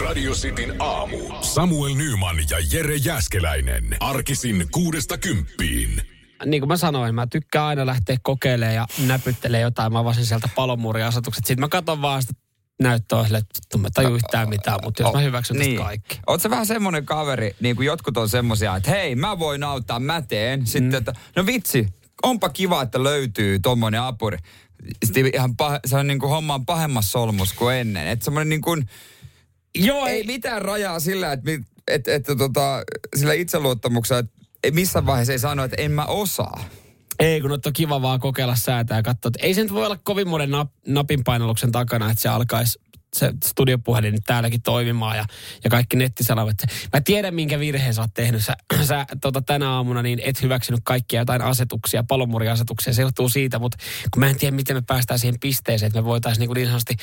Radio Cityn aamu. Samuel Nyman ja Jere Jäskeläinen. Arkisin kuudesta kymppiin. niin kuin mä sanoin, mä tykkään aina lähteä kokeilemaan ja näpyttelee jotain. Mä avasin sieltä palomuuriasetukset. Sitten mä katson vaan sitä näyttöä sille, että vittu, mä tajun yhtään mitään, mutta jos mä hyväksyn tästä kaikki. Oot sä vähän semmonen kaveri, niin kuin jotkut on semmosia, että hei, mä voin auttaa, mä teen. Sitten, mm. että no vitsi, onpa kiva, että löytyy tommonen apuri. Sitten ihan pah- se on niin kuin homman pahemmassa solmus kuin ennen. Että semmonen niin kuin, Joo, ei mitään rajaa sillä, että, että, että tota, sillä itseluottamuksella, että ei missään vaiheessa ei sano, että en mä osaa. Ei, kun nyt on kiva vaan kokeilla säätää ja katsoa, ei se nyt voi olla kovin monen nap, napinpainalluksen takana, että se alkaisi se studiopuhelin nyt täälläkin toimimaan ja, ja kaikki nettisalavat. Mä tiedän, minkä virheen sä oot tehnyt. Sä, sä tota, tänä aamuna niin et hyväksynyt kaikkia jotain asetuksia, palomuriasetuksia. Se johtuu siitä, mutta kun mä en tiedä, miten me päästään siihen pisteeseen, että me voitaisiin niin, niin sanotusti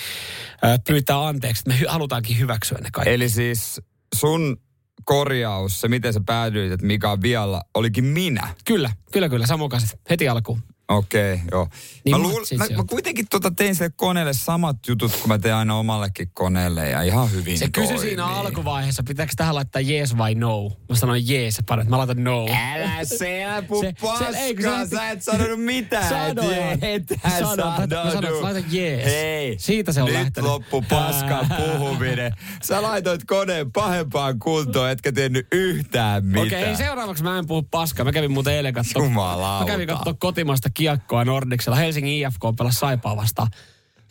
äh, pyytää anteeksi, että me halutaankin hyväksyä ne kaikki. Eli siis sun korjaus, se miten sä päädyit, että mikä on vialla, olikin minä. Kyllä, kyllä, kyllä, samokaset, heti alkuun. Okei, okay, joo. Niin mä, mä, se mä on. kuitenkin tota tein sille koneelle samat jutut, kun mä teen aina omallekin koneelle ja ihan hyvin Se kysyi toimii. siinä alkuvaiheessa, pitääkö tähän laittaa yes vai no. Mä sanoin yes ja mä laitan no. Älä Se- se- ei, kun paskaa, sä- sä et sanonut mitään. Sanoin. Et Sanoin, että- mä sanoin, että laita jees. Hei, Siitä se on nyt lähtenyt. loppu paskan puhuminen. Sä laitoit koneen pahempaan kuntoon, etkä tehnyt yhtään mitään. Okei, okay, seuraavaksi mä en puhu paskaa. Mä kävin muuten eilen katsoa. Jumalauta. Mä kävin katsoa kotimaista kiekkoa Nordicsella. Helsingin IFK pelasi Saipaa vastaan.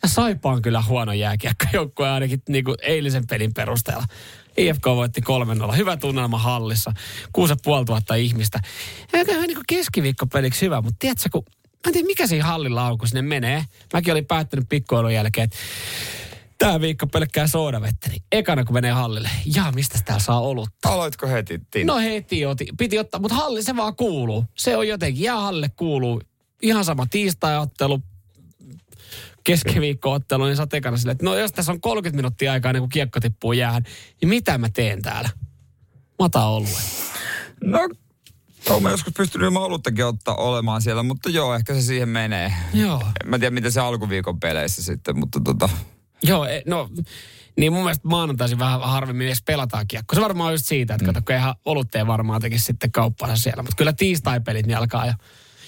Ja Saipa on kyllä huono jääkiekkojoukkue ainakin niin kuin eilisen pelin perusteella. IFK voitti 3-0. Hyvä tunnelma hallissa. 6500 ihmistä. Eikä ihan niin kuin keskiviikkopeliksi hyvä, mutta tiedätkö, kun Mä en tiedä, mikä siinä hallilla on, kun sinne menee. Mäkin olin päättänyt pikkuilun jälkeen, että tämä viikko pelkkää soodavettä. Niin ekana kun menee hallille, jaa, mistä täällä saa olutta? Aloitko heti, Tina? No heti oti, piti ottaa, mutta halli se vaan kuuluu. Se on jotenkin, jäähalle kuuluu. Ihan sama tiistai-ottelu, keskiviikko-ottelu, niin sä oot ekana silleen, että no jos tässä on 30 minuuttia aikaa ennen kuin kiekko tippuu jäähän, niin mitä mä teen täällä? Mä otan oluen. No, olen mä joskus pystynyt ilman oluttakin ottaa olemaan siellä, mutta joo, ehkä se siihen menee. Joo. En mä tiedä, miten se alkuviikon peleissä sitten, mutta tota... Joo, e, no niin mun mielestä maanantaisin vähän harvemmin edes pelataan kiekko. Se varmaan on just siitä, että mm. kato, kun eihän olutteen varmaan tekisi sitten kauppansa siellä. Mutta kyllä tiistai-pelit niin alkaa jo.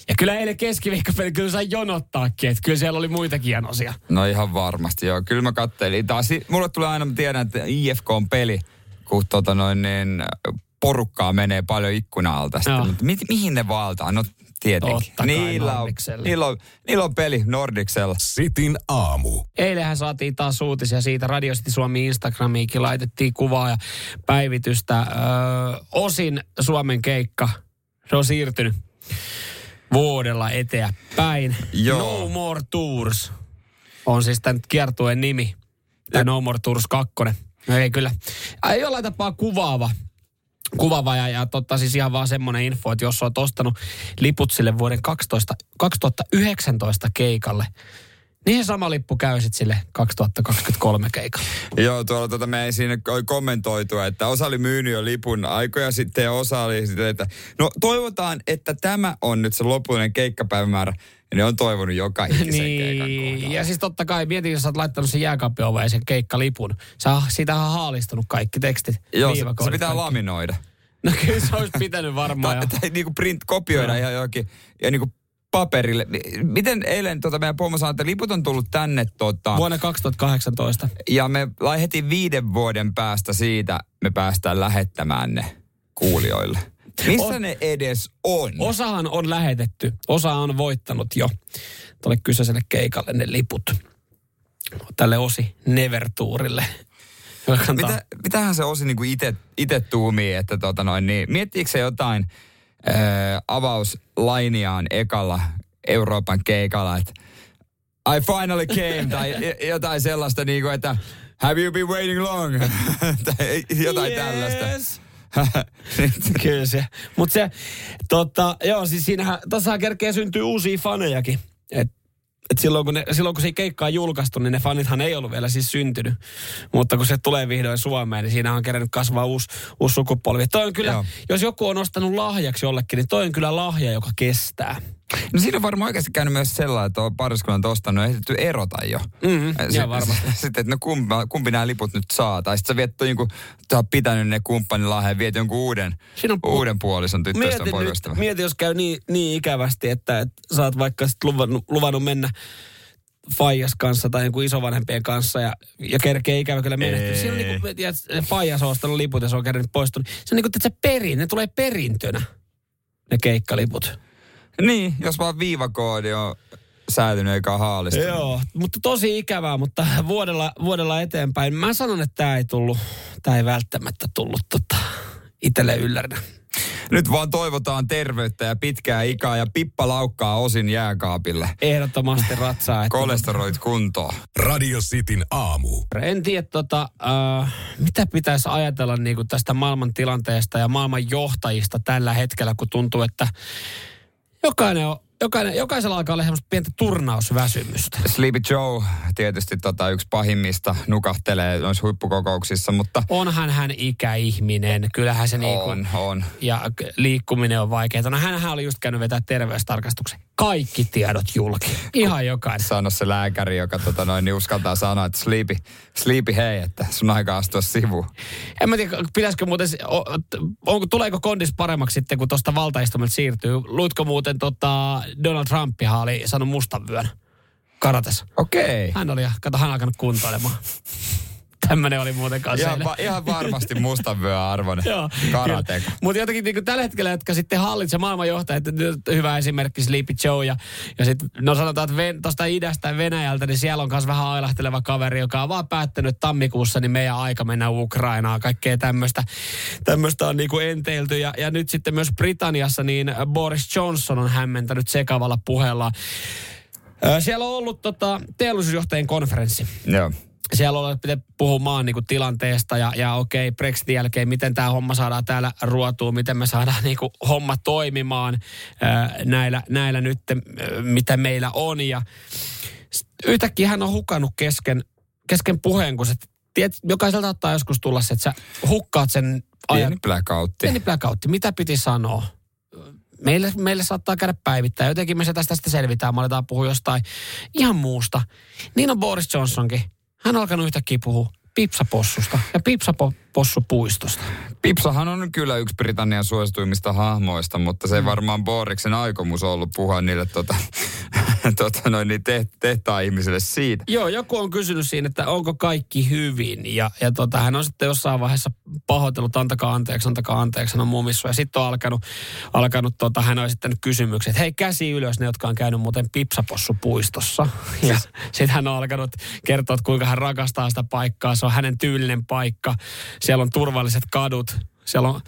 Ja kyllä eilen keskiviikkopeli kyllä sai jonottaakin, että kyllä siellä oli muitakin hienosia. No ihan varmasti, joo. Kyllä mä kattelin. Taas, mulle tulee aina, mä tiedän, että IFK on peli, kun tota noin, niin, porukkaa menee paljon ikkunalta sitten. Joo. Mutta mi, mihin ne valtaa? No tietenkin. Totta niillä, on, niillä, on, niillä on peli Nordicsella. Sitin aamu. Eilenhän saatiin taas uutisia siitä. Radio City Suomi Instagramiinkin laitettiin kuvaa ja päivitystä. Öö, osin Suomen keikka, se on siirtynyt vuodella eteenpäin. Joo. No More Tours on siis tämän kiertueen nimi. Tai No More Tours 2. No ei kyllä. Ei jollain tapaa kuvaava. Kuvaava ja, ja totta siis ihan vaan semmoinen info, että jos olet ostanut liput sille vuoden 12, 2019 keikalle, niin se sama lippu käy sitten sille 2023 keikalle. Joo, tuolla tota, me ei siinä kommentoitu, että osa oli myynyt jo lipun aikoja sitten ja osa oli sitten, että no toivotaan, että tämä on nyt se lopullinen keikkapäivämäärä. Ja ne on toivonut joka ikisen keikan Niin, kohdalla. ja siis totta kai, mietin, jos sä oot laittanut sen jääkaappioveen sen keikkalipun. Sä, siitä on haalistunut kaikki tekstit. Joo, se, se pitää kaikki. laminoida. No kyllä se olisi pitänyt varmaan. Tai, tai niinku print kopioida ihan johonkin ja niinku paperille. Mi- Miten eilen tota, meidän pomo sanoi, että liput on tullut tänne tota, Vuonna 2018. ja me heti viiden vuoden päästä siitä me päästään lähettämään ne kuulijoille. Missä On- ne edes on? Osahan on lähetetty, osa on voittanut jo tuolle kyseiselle keikalle ne liput. Tälle osi Never Tourille. joka kantaa- Mitä, mitähän se osi ite, ite tuumii, että tota noin, niin, miettiikö se jotain ö, avauslainiaan ekalla Euroopan keikalla, että I finally came, tai jotain sellaista niinku, että have you been waiting long? tai jotain tällaista. Yes. Kyllä se. Mutta se, tota, joo, siis siinähän, tossahan kerkee syntyy uusia fanejakin. Et, et silloin, kun ne, silloin kun se keikka on julkaistu, niin ne fanithan ei ollut vielä siis syntynyt. Mutta kun se tulee vihdoin Suomeen, niin siinä on kerännyt kasvaa uusi, uusi sukupolvi. Toi on kyllä, Joo. jos joku on ostanut lahjaksi jollekin, niin toi on kyllä lahja, joka kestää. No siinä on varmaan oikeasti käynyt myös sellainen, että on pariskunnan ostanut ja ehditty erota jo. Mm-hmm, S- joo, varmasti. Sitten, että no kumpi, kumpi nämä liput nyt saa. Tai sitten sä viet jonkun, sä oot pitänyt ne kumppanin lahjan, viet jonkun uuden, on pu- uuden puolison tyttöystävän nyt, poikaystävän. mieti, jos käy niin, niin ikävästi, että, että sä oot vaikka sit luvannut, luvannut mennä Faijas kanssa tai jonkun isovanhempien kanssa ja, ja kerkee ikävä kyllä menehtyä. Siinä on niin kuin, Faijas on ostanut liput ja se on kerännyt poistunut. Se on niin kuin, että se perin, ne tulee perintönä, ne keikkaliput. Niin, jos vaan viivakoodi on säätynyt eikä haalistunut. Joo, mutta tosi ikävää, mutta vuodella, vuodella eteenpäin. Mä sanon, että tämä ei tullut, tämä ei välttämättä tullut tota, itselle yllärinä. Nyt vaan toivotaan terveyttä ja pitkää ikää ja pippa laukkaa osin jääkaapille. Ehdottomasti ratsaa. Että Kolesterolit kuntoon. Radio Cityn aamu. En tiedä, tota, äh, mitä pitäisi ajatella niin tästä maailman tilanteesta ja maailman johtajista tällä hetkellä, kun tuntuu, että jokainen on, jokainen, jokaisella alkaa olla semmoista pientä turnausväsymystä. Sleepy Joe tietysti tota yksi pahimmista nukahtelee noissa huippukokouksissa, mutta Onhan hän ikäihminen, kyllähän se niin kuin, on, on. ja liikkuminen on vaikeaa. No hänhän oli just käynyt vetää terveystarkastuksen. Kaikki tiedot julki. Ihan jokainen. Sano se lääkäri, joka tota noin, niin uskaltaa sanoa, että sleepy, sleepy hei, että sun aika astua sivuun. En mä tiedä, pitäisikö muuten, se- o- onko, tuleeko kondis paremmaksi sitten, kun tuosta valtaistumelta siirtyy? Luitko muuten tota, Donald Trumpihan oli saanut mustan vyön karates. Okei. Okay. Hän oli, kato, hän alkanut kuntoilemaan. Tämmöinen oli muuten kanssa. Ihan, va- ihan varmasti mustan vyön arvoinen Joo, karateka. Mutta jotenkin niin tällä hetkellä, jotka sitten maailmanjohtajat, nyt hyvä esimerkki Sleepy Joe ja, ja sitten no sanotaan, että ven, tuosta idästä ja Venäjältä, niin siellä on myös vähän ailahteleva kaveri, joka on vaan päättänyt että tammikuussa, niin meidän aika mennä Ukrainaan, kaikkea tämmöistä tämmöistä on niinku enteilty. Ja, ja nyt sitten myös Britanniassa, niin Boris Johnson on hämmentänyt sekavalla puheella. Siellä on ollut tota, teollisuusjohtajien konferenssi Joo. Siellä ollaan pitää puhua maan niin kuin, tilanteesta ja, ja okei, Brexitin jälkeen, miten tämä homma saadaan täällä ruotuun, miten me saadaan niin kuin, homma toimimaan ää, näillä, näillä nyt, ää, mitä meillä on. Ja yhtäkkiä hän on hukannut kesken, kesken puheen, kun se, tiedät, jokaiselta saattaa joskus tulla se, että sä hukkaat sen ajan. Pieni blackoutti. Pieni blackoutti. Mitä piti sanoa? Meille, meille saattaa käydä päivittäin. Jotenkin me se tästä sitten selvitään. Me aletaan puhua jostain ihan muusta. Niin on Boris Johnsonkin. Hän on alkanut yhtäkkiä puhua pipsapossusta ja pipsapossupuistosta. Pipsahan on kyllä yksi Britannian suosituimmista hahmoista, mutta se ei varmaan Boriksen aikomus ollut puhua niille tota, tota noin, niin te, tehtaan ihmisille siitä. Joo, joku on kysynyt siinä, että onko kaikki hyvin. Ja, ja tota, hän on sitten jossain vaiheessa pahoitellut, antakaa anteeksi, antakaa anteeksi, hän on mumissut. Ja sitten on alkanut, alkanut tota, hän on esittänyt kysymykset. Hei, käsi ylös ne, jotka on käynyt muuten Pipsapossupuistossa. Ja sitten hän on alkanut kertoa, että kuinka hän rakastaa sitä paikkaa. Se on hänen tyylinen paikka. Siellä on turvalliset kadut. Siellä on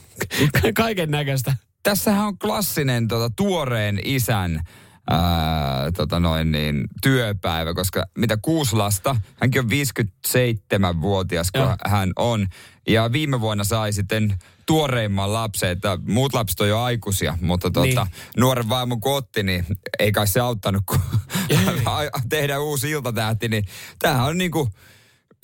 kaiken näköistä. Tässähän on klassinen tota, tuoreen isän ää, tota noin niin, työpäivä, koska mitä kuusi lasta, hänkin on 57-vuotias, kun Joo. hän on. Ja viime vuonna sai sitten tuoreimman lapsen, että muut lapset on jo aikuisia, mutta tota, Niin. niin. nuoren vaimon kun otti, niin ei kai se auttanut, kun Ei. tehdään uusi iltatähti, niin tämähän on niinku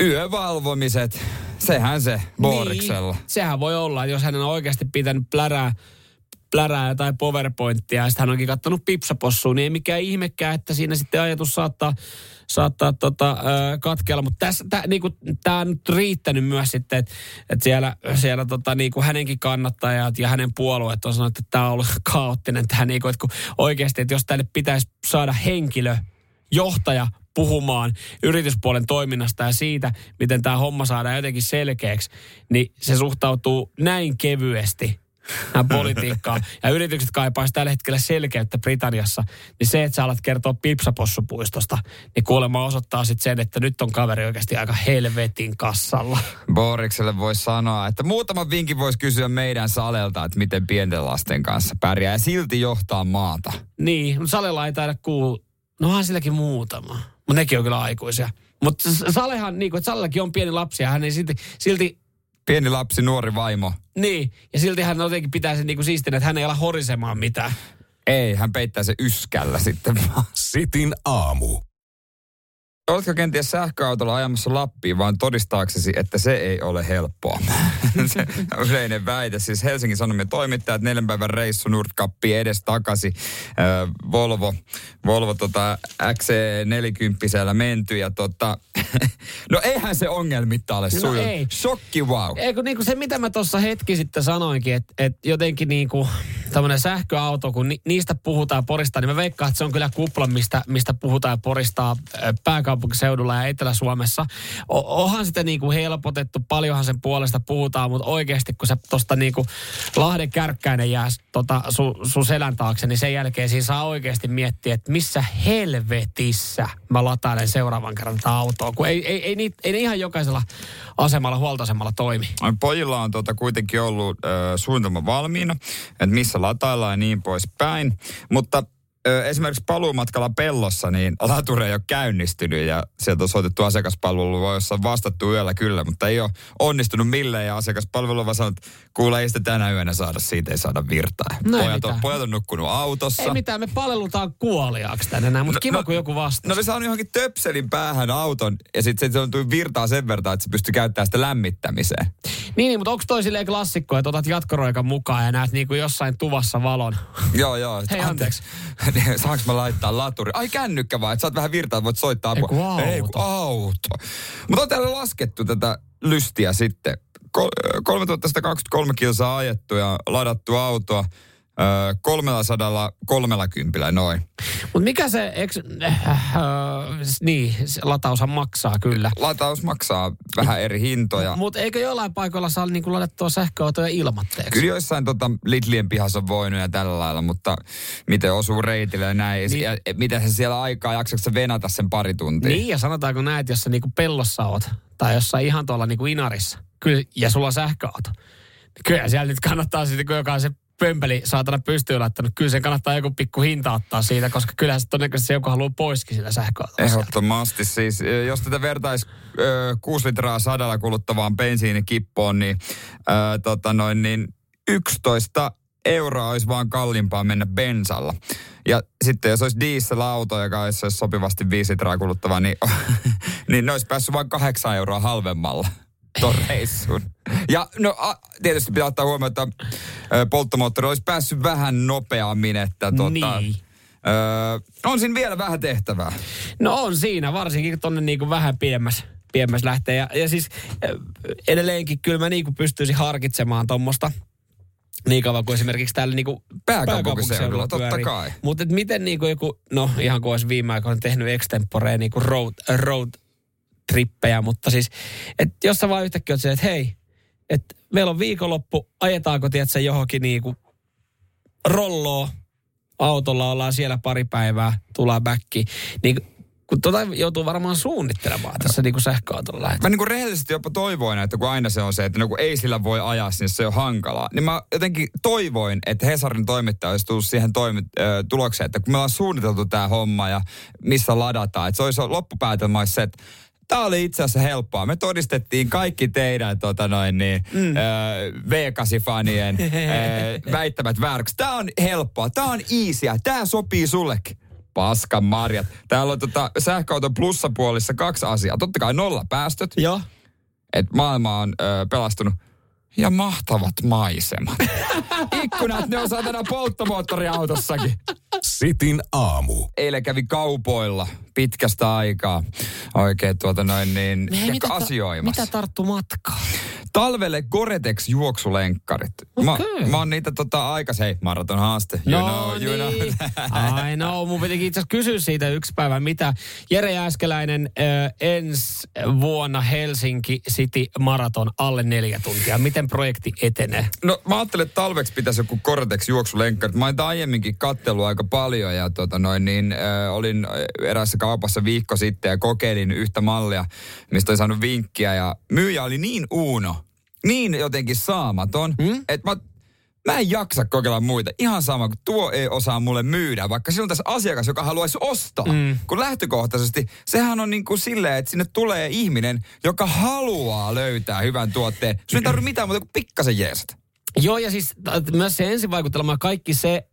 yövalvomiset, sehän se Boriksella. Niin, sehän voi olla, että jos hän on oikeasti pitänyt plärää, plärää tai powerpointtia ja sitten hän onkin kattonut pipsapossuun, niin ei mikään ihmekään, että siinä sitten ajatus saattaa, saattaa tota, katkeella. Mutta tämä niinku, on nyt riittänyt myös sitten, että et siellä, siellä tota, niinku hänenkin kannattajat ja hänen puolueet on sanonut, että tämä on ollut kaoottinen. Tää, niinku, kun oikeasti, että jos tänne pitäisi saada henkilö, johtaja puhumaan yrityspuolen toiminnasta ja siitä, miten tämä homma saadaan jotenkin selkeäksi, niin se suhtautuu näin kevyesti tähän politiikkaan. Ja yritykset kaipaisi tällä hetkellä selkeyttä Britanniassa, niin se, että sä alat kertoa pipsapossupuistosta, niin kuulemma osoittaa sitten sen, että nyt on kaveri oikeasti aika helvetin kassalla. Borikselle voisi sanoa, että muutama vinkin voisi kysyä meidän Salelta, että miten pienten lasten kanssa pärjää ja silti johtaa maata. Niin, mutta Salella ei taida kuulua. No onhan silläkin muutama. Mutta nekin on kyllä aikuisia. Mutta Salehan, niin kuin, että Salellakin on pieni lapsi ja hän ei silti, silti Pieni lapsi, nuori vaimo. Niin, ja silti hän jotenkin pitää sen niinku siistinä, että hän ei ala horisemaan mitään. Ei, hän peittää se yskällä sitten vaan. Sitin aamu. Oletko kenties sähköautolla ajamassa Lappiin vaan todistaaksesi, että se ei ole helppoa? se yleinen väite. Siis Helsingin Sanomien toimittajat neljän päivän reissu Nordkappi edes takaisin. Äh, Volvo, Volvo tota XC40 menty ja tota, no eihän se ongelmitta ole No ei. Shokki wow. Eikö niin kuin se, mitä mä tuossa hetki sitten sanoinkin, että et jotenkin niin kuin tämmöinen sähköauto, kun ni, niistä puhutaan porista, niin mä veikkaan, että se on kyllä kupla, mistä, mistä puhutaan ja poristaa pääkaupunkiseudulla ja Etelä-Suomessa. Onhan sitä niin kuin helpotettu, paljonhan sen puolesta puhutaan, mutta oikeasti kun se tuosta niin kuin Lahden kärkkäinen jää tota, su, sun selän taakse, niin sen jälkeen siinä saa oikeasti miettiä, että missä helvetissä mä latailen seuraavan kerran tätä autoa, kun ei, ei, ei, ei, ei ne ihan jokaisella asemalla, huoltoasemalla toimi. Pojilla on tuota kuitenkin ollut äh, suunnitelma valmiina, että missä lataillaan ja niin poispäin. Mutta esimerkiksi paluumatkalla pellossa, niin laturi ei ole käynnistynyt ja sieltä on soitettu asiakaspalvelu, jossa on vastattu yöllä kyllä, mutta ei ole onnistunut millään ja asiakaspalvelu vaan sanonut, että kuule ei sitä tänä yönä saada, siitä ei saada virtaa. No pojat, on, pojat on nukkunut autossa. Ei mitään, me palellutaan kuoliaaksi tänne näin, mutta No- kiva no- kun joku vastaa. No ne saanut johonkin töpselin päähän auton ja sitten se on tullut virtaa sen verran, että se pystyy käyttämään sitä lämmittämiseen. Niin, niin mutta onko toi silleen klassikko, että otat jatkoroikan mukaan ja näet niinku jossain tuvassa valon? Joo, joo. Hei, anteeksi. Saanko mä laittaa laturi? Ai kännykkä vaan, että saat vähän virtaa, voit soittaa apua. Ei, kun auto. Ei kun auto. Mutta on täällä laskettu tätä lystiä sitten. Kol- 3123 kilsaa ajettu ja ladattu autoa. Öö, 330 noin. Mutta mikä se, eks, äh, äh, niin, se lataushan maksaa kyllä. Lataus maksaa vähän eri hintoja. Mutta eikö jollain paikoilla saa niinku ladattua sähköautoja ilmatteeksi? Kyllä joissain tota, Lidlien pihassa on voinut ja tällä lailla, mutta miten osuu reitille ja näin. Niin. Ja, miten se siellä aikaa, jaksatko sä venata sen pari tuntia? Niin, ja sanotaanko näet, jos sä niinku pellossa oot, tai jossain ihan tuolla niinku inarissa, kyllä, ja sulla on sähköauto. niin Kyllä siellä nyt kannattaa sitten, kun joka se pömpeli saatana pystyy laittanut, kyllä sen kannattaa joku pikku hinta ottaa siitä, koska kyllähän se todennäköisesti se joku haluaa poiskin sillä sieltä. Ehdottomasti siis, jos tätä vertaisi 6 litraa sadalla kuluttavaan bensiinikippoon, niin, ö, tota noin, niin 11 euroa olisi vaan kalliimpaa mennä bensalla. Ja sitten jos olisi dieselauto, joka olisi sopivasti 5 litraa kuluttava, niin, niin ne olisi päässyt vain 8 euroa halvemmalla ton reissun. Ja no a, tietysti pitää ottaa huomioon, että polttomoottori olisi päässyt vähän nopeammin, että tota, Niin. Öö, on siinä vielä vähän tehtävää. No on siinä, varsinkin kun tonne niinku vähän pidemmäs, pidemmäs lähtee. Ja, ja siis edelleenkin kyllä mä niinku pystyisin harkitsemaan tuommoista niin kauan kuin esimerkiksi täällä niinku Pääkaupunkiseudulla, totta kai. Mutta miten niinku joku, no ihan kuin olisi viime aikoina tehnyt extemporea niinku road, road trippejä, mutta siis, että jos sä vaan yhtäkkiä oot että hei, että meillä on viikonloppu, ajetaanko tiedätkö johonkin niinku rolloa, autolla ollaan siellä pari päivää, tullaan backiin. Niin kun tota joutuu varmaan suunnittelemaan tässä niin kuin sähköautolla. Mä niinku rehellisesti jopa toivoin, että kun aina se on se, että no kun ei sillä voi ajaa, niin se on hankalaa. Niin mä jotenkin toivoin, että Hesarin toimittaja olisi tullut siihen toimi, äh, tulokseen, että kun me ollaan suunniteltu tämä homma ja missä ladataan, että se olisi loppupäätelmä olisi se, että Tämä oli itse asiassa helppoa. Me todistettiin kaikki teidän tota noin, niin, mm. V8-fanien ö, väittämät vääräksi. Tämä on helppoa, tämä on easyä, tämä sopii sullekin. Paskan marjat. Täällä on tota sähköauton plussapuolissa kaksi asiaa. Totta kai nolla päästöt, Joo. että maailma on ö, pelastunut. Ja mahtavat maisemat. Ikkunat, ne on saatana polttomoottoriautossakin. Sitin aamu. Eilen kävi kaupoilla pitkästä aikaa oikein tuota noin niin Hei, tiedätkö, mitä, ta- asioimassa. mitä tarttu matkaa? Talvelle Goretex juoksulenkkarit. Mä, Okei. mä oon niitä tota aikas, hei, maraton haaste. You no know, you know. niin. I know. Mun pitikin itse kysyä siitä yksi päivä, mitä Jere Jääskeläinen äh, ensi vuonna Helsinki City Maraton alle neljä tuntia. Miten projekti etenee? No mä ajattelin, että talveksi pitäisi joku Cortex juoksulenkkarit. Mä oon aiemminkin kattellut aika paljon ja tota noin, niin, äh, olin eräässä kaupassa viikko sitten ja kokeilin yhtä mallia, mistä oli saanut vinkkiä ja myyjä oli niin uuno, niin jotenkin saamaton, hmm? että mä Mä en jaksa kokeilla muita. Ihan sama, kun tuo ei osaa mulle myydä. Vaikka silloin tässä asiakas, joka haluaisi ostaa. Mm. Kun lähtökohtaisesti, sehän on niin kuin silleen, että sinne tulee ihminen, joka haluaa löytää hyvän tuotteen. Sun ei tarvitse mitään muuta kuin pikkasen jeesata. Joo, ja siis t- myös se ensivaikutelma, kaikki se,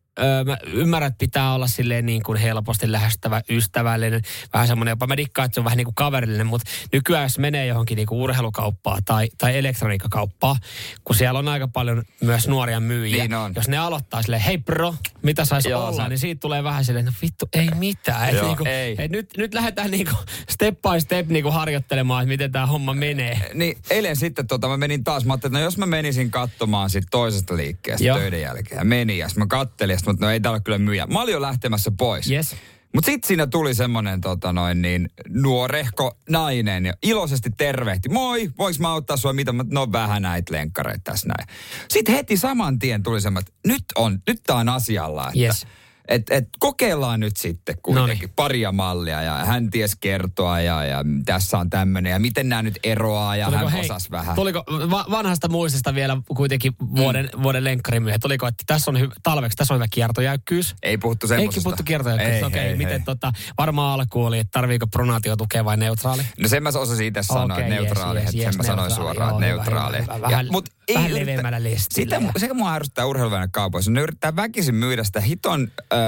mä ymmärrän, että pitää olla silleen niin kuin helposti lähestyvä, ystävällinen, vähän semmoinen, jopa mä dikkaan, että se on vähän niin kuin kaverillinen, mutta nykyään jos menee johonkin niin kuin urheilukauppaan tai, tai elektroniikkakauppaan, kun siellä on aika paljon myös nuoria myyjiä, Niin on. jos ne aloittaa silleen, hei bro, mitä saisi Joo, olla, se- niin siitä tulee vähän silleen, no vittu, ei mitään. Et Joo, niinku, ei. Et nyt, nyt lähdetään niinku step by step niinku harjoittelemaan, että miten tämä homma menee. Niin eilen sitten tota, mä menin taas, mä ajattelin, että no jos mä menisin katsomaan sit toisesta liikkeestä Joo. töiden jälkeen. Ja menin ja mä kattelin ja että no ei täällä kyllä myyjä. Mä olin jo lähtemässä pois. Yes. Mutta sitten siinä tuli semmoinen tota noin niin, nuorehko nainen ja iloisesti tervehti. Moi, voinko mä auttaa sua mitä? Mä, no vähän näitä lenkkareita tässä näin. Sitten heti saman tien tuli semmoinen, että nyt on, nyt tää on asialla. Että, Yes. Et, et, kokeillaan nyt sitten kuitenkin Noniin. paria mallia ja hän ties kertoa ja, ja tässä on tämmöinen ja miten nämä nyt eroaa ja hän osas vähän. tuliko va- vanhasta muistista vielä kuitenkin vuoden, mm. vuoden lenkkarimyyjä? Tuliko, että tässä on hy- talveksi, tässä on hyvä kiertojäykkyys? Ei puhuttu Eikin semmoisesta. puhuttu kiertojäykkyys. Ei, Okei, ei, miten ei. tota, varmaan alku oli, että tarviiko pronaatiotukea vai neutraali? No sen mä osasin itse sanoa, Okei, että yes, neutraali. yes, että yes, sen mä sanoin suoraan, Joo, että hyvä, neutraali. hyvä, hyvä. Vähän- mut vähän yritä- leveämmällä lestillä. Sitä, mu- se mua ärsyttää urheiluvälinen kaupoissa. Ne yrittää väkisin myydä sitä hiton öö,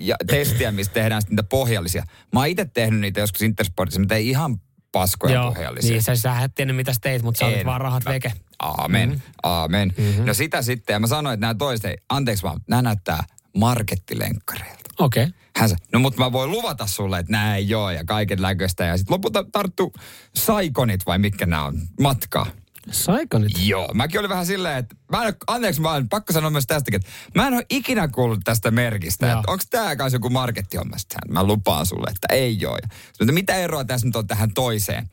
ja testiä, mistä tehdään sitten niitä pohjallisia. Mä oon itse tehnyt niitä joskus Intersportissa, mutta ei ihan paskoja pohjallisia. niin sä, sä et tiennyt mitä teit, mutta sä olit En. vaan rahat Mä- veke. Aamen, Mhm. mm. aamen. Mm-hmm. No sitä sitten, ja mä sanoin, että nämä toiset, ei, anteeksi vaan, nämä näyttää markettilenkkareilta. Okei. Okay. Hän sanoi, no mutta mä voin luvata sulle, että nämä ei ole ja kaiken näköistä. Ja sitten lopulta tarttu saikonit vai mitkä nämä on, matkaa. Saiko nyt? Joo, mäkin olin vähän silleen, että mä en ole, anteeksi, mä olen pakko sanoa myös tästäkin, että mä en ole ikinä kuullut tästä merkistä. Joo. Että onko tämä kanssa joku markettihomma? Sitten hän, Mä lupaan sulle, että ei ole. Että mitä eroa tässä nyt on tähän toiseen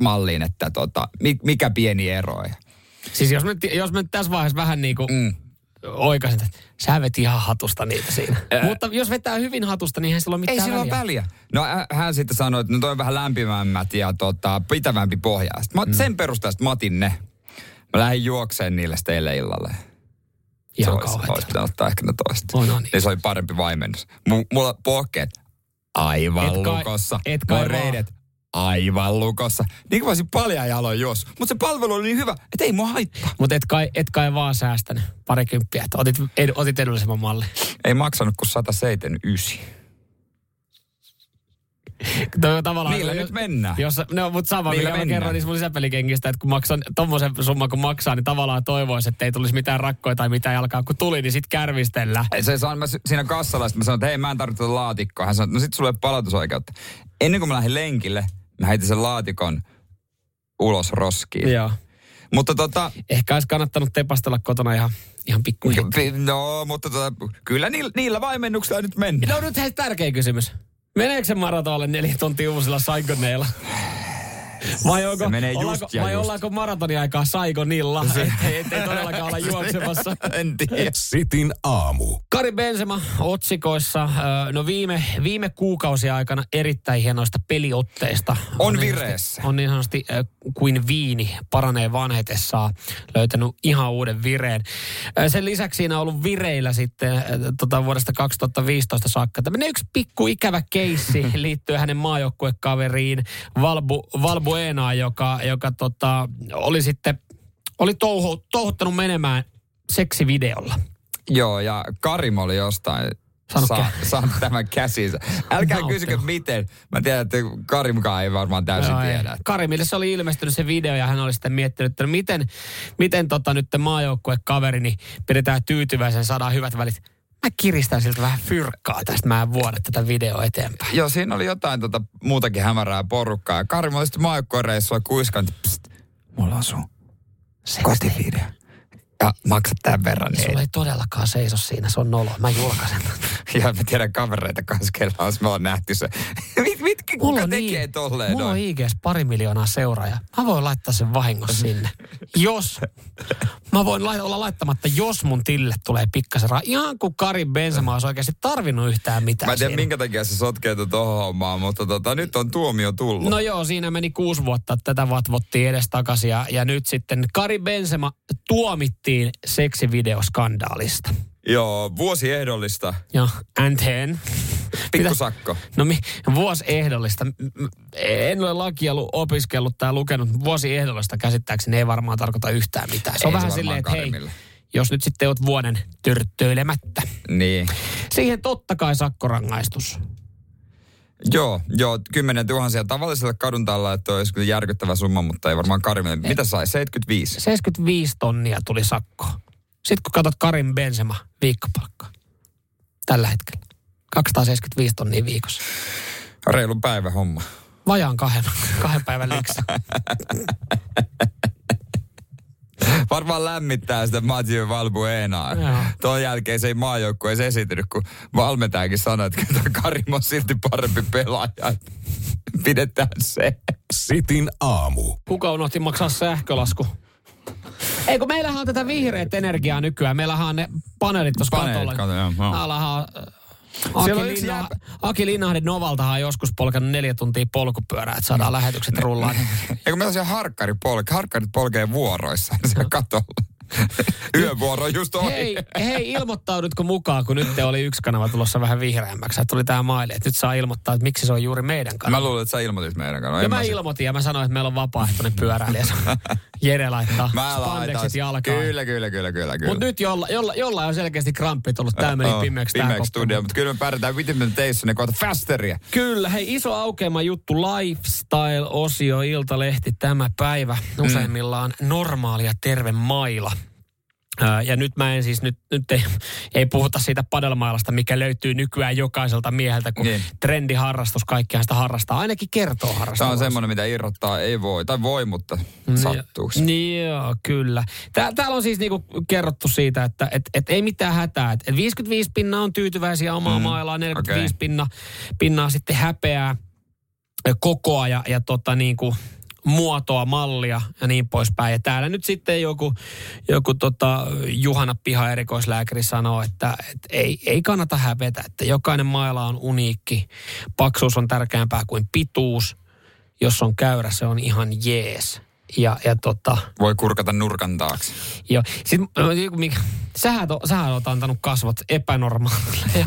malliin, että tota, mi- mikä pieni ero. Siis jos me, jos me tässä vaiheessa vähän niin kuin mm. Oikaisin, että sä vet ihan hatusta niitä siinä. Mutta jos vetää hyvin hatusta, niin eihän sillä ole mitään Ei sillä ole väliä. No hän sitten sanoi, että no toi on vähän lämpimämmät ja tota, pitävämpi pohja. Sitten mä, sen perusteella mä otin ne. Mä lähdin juokseen niille eilen illalle. Ihan se olisi, olisi pitänyt ottaa ehkä ne toista. On, on. Niin se oli parempi vaimennus. M- mulla pohkeet aivan Et kai- lukossa. et kai reidet aivan lukossa. Niin kuin mä olisin paljon jaloin jos. Mutta se palvelu oli niin hyvä, että ei mua haittaa. Mutta et kai, et kai vaan säästänyt parikymppiä, että otit, ed, otit edullisemman mallin. Ei maksanut kuin 179. Toi on tavallaan, Niillä jos, nyt mennään. Jos, no, mutta sama, Niillä mikä mä kerroin niistä mun lisäpelikengistä, että kun maksan tommosen summan kun maksaa, niin tavallaan toivoisi, että ei tulisi mitään rakkoja tai mitään jalkaa. Kun tuli, niin sit kärvistellä. Se san, mä siinä kassalla, sitten mä sanoin, että hei mä en tarvitse laatikkoa. Hän sanoi, no sit sulle ei palautusoikeutta. Ennen kuin mä lähdin lenkille, mä heitin sen laatikon ulos roskiin. Joo. Mutta tota, Ehkä olisi kannattanut tepastella kotona ihan, ihan pikkuhiljaa. no, mutta tota, kyllä niillä, niillä vaimennuksilla nyt mennään. No nyt hei, tärkeä kysymys. Meneekö se maratolle neljä tuntia uusilla saigoneilla? Vai, onko, Se menee just ollaanko, ja vai just. ollaanko maratonia saigonilla? Ettei, ettei todellakaan olla juoksemassa. en tiedä. Sitin aamu. Kari Benzema otsikoissa, no viime, viime kuukausia aikana erittäin hienoista peliotteista. On niin vireessä. On niin sanotusti kuin viini paranee vanhetessaan, löytänyt ihan uuden vireen. Sen lisäksi siinä on ollut vireillä sitten ö, tota, vuodesta 2015 saakka. Tämmöinen yksi pikku ikävä keissi liittyen hänen maajoukkuekaveriin Valbu, Valbuenaan, joka, joka tota, oli sitten oli touhu, touhuttanut menemään seksivideolla. Joo, ja Karim oli jostain Saanut saanut tämän käsinsä. Älkää Nauttelu. kysykö miten. Mä tiedän, että Karimkaan ei varmaan täysin Joo, ei. tiedä. Karimille se oli ilmestynyt se video ja hän oli sitten miettinyt, että miten, miten tota nyt maajoukkuekaverini pidetään tyytyväisen, saadaan hyvät välit. Mä kiristän siltä vähän fyrkkaa tästä, mä en vuoda tätä videoa eteenpäin. Joo, siinä oli jotain tota, muutakin hämärää porukkaa. Ja Karim oli sitten maajoukkuereissua kuiskannut, että pst, mulla on sun kotivideo. Ja maksat tämän verran. Niin. Sulla ei todellakaan seiso siinä, se on nolo. Mä julkaisen. Ja mä tiedän kavereita kanssa, on, me on nähty se. Mit, mitkä, kuka tekee I- tolleen mulla on noin? IGS pari miljoonaa seuraajaa. Mä voin laittaa sen vahingossa sinne. Jos. Mä voin lai- olla laittamatta, jos mun tille tulee pikkasen rahaa. Ihan kuin Kari Benzema olisi oikeasti tarvinnut yhtään mitään Mä en tiedä, siinä. minkä takia se sotkeutui tohon hommaan, mutta tota, nyt on tuomio tullut. No joo, siinä meni kuusi vuotta, että tätä vatvottiin edes takaisin. Ja, ja nyt sitten Kari Benzema tuomittiin seksivideoskandaalista. Joo, vuosi ehdollista. Ja and then... Pikkusakko. No mi, vuosi ehdollista. En ole lakia lu- opiskellut tai lukenut. Vuosi ehdollista käsittääkseni ei varmaan tarkoita yhtään mitään. Se on Ei se vähän varmaan silleen, että hei, jos nyt sitten oot vuoden törttöilemättä. Niin. Siihen totta kai sakkorangaistus. Joo, joo, kymmenen tuhansia tavalliselle kadun tällä, että olisi kyllä järkyttävä summa, mutta ei varmaan Karimille. Mitä sai? 75? 75 tonnia tuli sakko. Sitten kun katsot Karin Benzema viikkopalkkaa tällä hetkellä. 275 tonnia viikossa. Reilun päivä homma. Vajaan kahden, kahden päivän liksa. Varmaan lämmittää sitä Mathieu Valbuenaa. Joo. Tuon jälkeen se ei maajoukkueessa esiintynyt, kun valmentajakin sanoi, että Karim on silti parempi pelaaja. Pidetään se. Sitin aamu. Kuka unohti maksaa sähkölasku? Ei kun meillähän on tätä vihreät energiaa nykyään. Meillähän on ne paneelit tuossa Paneelit, katolla. kato, joo, joo. Aki, on Linna, Aki Linnahden Novaltahan on joskus polkanut neljä tuntia polkupyörää, että saadaan lähetykset rullaan. Eikö meillä on siellä harkkari polke, harkkarit polkee vuoroissa siellä katolla. Yövuoro just ohi. Hei, hei, ilmoittaudutko mukaan, kun nyt oli yksi kanava tulossa vähän vihreämmäksi. Tuli tämä maili, että nyt saa ilmoittaa, että miksi se on juuri meidän kanava. Mä luulen, että sä ilmoitit meidän kanssa. No, ja mä sit- ilmoitin ja mä sanoin, että meillä on vapaaehtoinen pyöräilijä. Jere laittaa Mä spandexit jalkaan. Kyllä, kyllä, kyllä, kyllä. kyllä. Mutta nyt jolla, jolla, jollain on selkeästi kramppi tullut. Tämä meni Oo, pimeäksi Pimeäksi studio, mutta kyllä me pärjätään Vitamin kohta fasteria. Kyllä, hei iso aukeama juttu, lifestyle-osio, Iltalehti tämä päivä. Useimmillaan normaali ja terve maila. Ja nyt mä en siis, nyt, nyt ei, ei puhuta siitä padelmailasta, mikä löytyy nykyään jokaiselta mieheltä, kun Niin. trendiharrastus, kaikkiaan sitä harrastaa. Ainakin kertoo Tämä harrastaa. on semmoinen, mitä irrottaa ei voi. Tai voi, mutta sattuu. Niin, joo, kyllä. Tää, täällä on siis niinku kerrottu siitä, että et, et ei mitään hätää. Et, et 55 pinnaa on tyytyväisiä omaa mm, mailaa, 45 okei. pinna, pinnaa sitten häpeää kokoa ja, ja tota niinku, muotoa, mallia ja niin poispäin. Ja täällä nyt sitten joku, joku tota Juhana Piha erikoislääkäri sanoo, että, että ei, ei kannata hävetä, että jokainen maila on uniikki. Paksuus on tärkeämpää kuin pituus. Jos on käyrä, se on ihan jees. Ja, ja tota, Voi kurkata nurkan taakse. joo. Sitten, mikä, sähän, oot- sähän oot antanut kasvot epänormaaleja.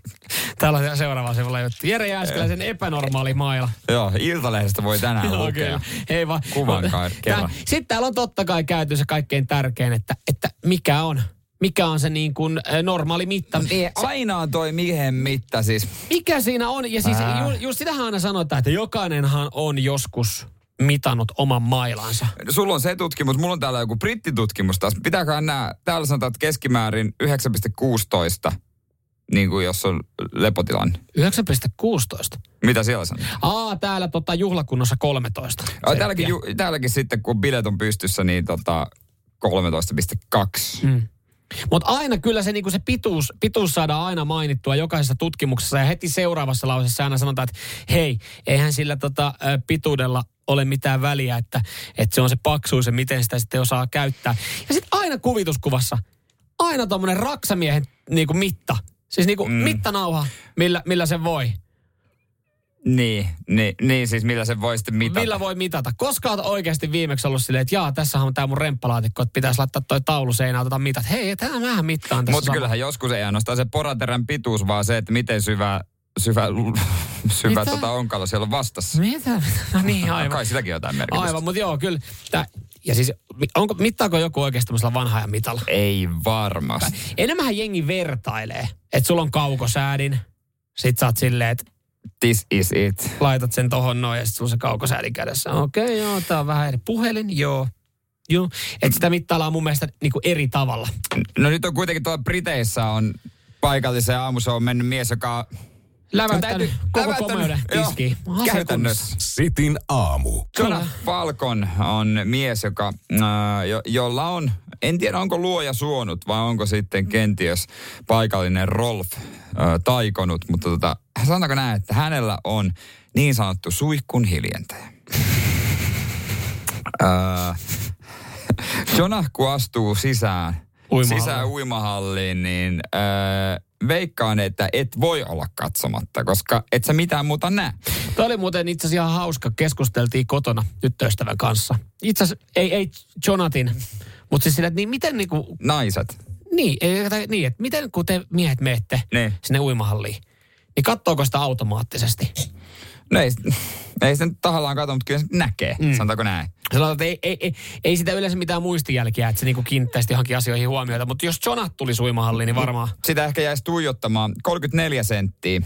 Täällä on seuraava sivulla juttu. Jere Jääskeläisen epänormaali maila. Joo, Iltalehdestä voi tänään Joo, lukea. kyllä. Ei vaan. Kuvan kerran. Sitten täällä on totta kai käyty se kaikkein tärkein, että, että mikä on, mikä on se niin kuin äh, normaali mitta. Aina on toi miehen mitta siis. Mikä siinä on? Ja siis Ää. ju, just sitähän aina sanotaan, että jokainenhan on joskus mitannut oman mailansa. Sulla on se tutkimus, mulla on täällä joku brittitutkimus taas. Pitääkö nämä, täällä sanotaan, että keskimäärin 9,16, niin kuin jos on lepotilanne. 9,16. Mitä siellä sanoo? Aa, täällä tota juhlakunnossa 13. Ai, täälläkin, ju, täälläkin sitten, kun bilet on pystyssä, niin tota 13,2. Mm. Mutta aina kyllä se, niinku se pituus, pituus saadaan aina mainittua jokaisessa tutkimuksessa ja heti seuraavassa lauseessa aina sanotaan, että hei, eihän sillä tota, pituudella ole mitään väliä, että, että se on se paksuus ja miten sitä sitten osaa käyttää. Ja sitten aina kuvituskuvassa, aina tuommoinen raksamiehen niinku mitta. Siis niinku mm. mittanauha, millä, millä se voi. Niin, niin, niin, siis millä se voi sitten mitata. Millä voi mitata? Koska olet oikeasti viimeksi ollut silleen, että jaa, tässä on tämä mun remppalaatikko, että pitäisi laittaa toi taulu seinään, otetaan mitat. Hei, tämä mähän mittaan tässä. Mutta kyllähän joskus ei ainoastaan se poraterän pituus, vaan se, että miten syvä, syvä, syvä Mitä? tota onkalo siellä on vastassa. Mitä? No niin, aivan. Kai sitäkin jotain merkitystä. Aivan, mutta joo, kyllä. Tää, ja siis, onko, mittaako joku oikeasti tämmöisellä vanhaa ja mitalla? Ei varmasti. Enemmänhän jengi vertailee, että sulla on kaukosäädin, sit sä oot silleen, että This is it. laitat sen tohon noin ja sit sulla se kaukosäädin kädessä. Okei, okay, joo, tää on vähän eri. Puhelin, joo. Joo, että sitä mittaillaan mun mielestä niinku eri tavalla. No nyt on kuitenkin tuolla Briteissä on paikalliseen aamussa on mennyt mies, joka... Läväyttänyt koko komeuden tiskiin. Käytännössä. Sitin aamu. Jonah Falcon on mies, joka, äh, jo, jolla on, en tiedä onko luoja suonut vai onko sitten kenties paikallinen Rolf äh, taikonut, mutta tota, sanotaanko näin, että hänellä on niin sanottu suihkun hiljentäjä. äh, Jonah kun astuu sisään, Uimahalliin. sisään uimahalliin, niin äh, veikkaan, että et voi olla katsomatta, koska et sä mitään muuta näe. Tämä oli muuten itse asiassa ihan hauska. Keskusteltiin kotona tyttöystävän kanssa. Itse asiassa ei, ei Jonatin, mutta siis sillä, että niin miten niinku, Naiset. niin, ei, tai niin, että miten kun te miehet menette Niin. sinne uimahalliin, niin kattooko sitä automaattisesti? No ei, ei sitä nyt tahallaan katso, mutta kyllä se näkee, mm. sanotaanko näin. Sanotaan, että ei, ei, ei, ei, sitä yleensä mitään muistijälkiä, että se niinku kiinnittäisi johonkin asioihin huomiota. Mutta jos Jonat tuli suimahalliin, niin varmaan... Sitä ehkä jäisi tuijottamaan. 34 senttiä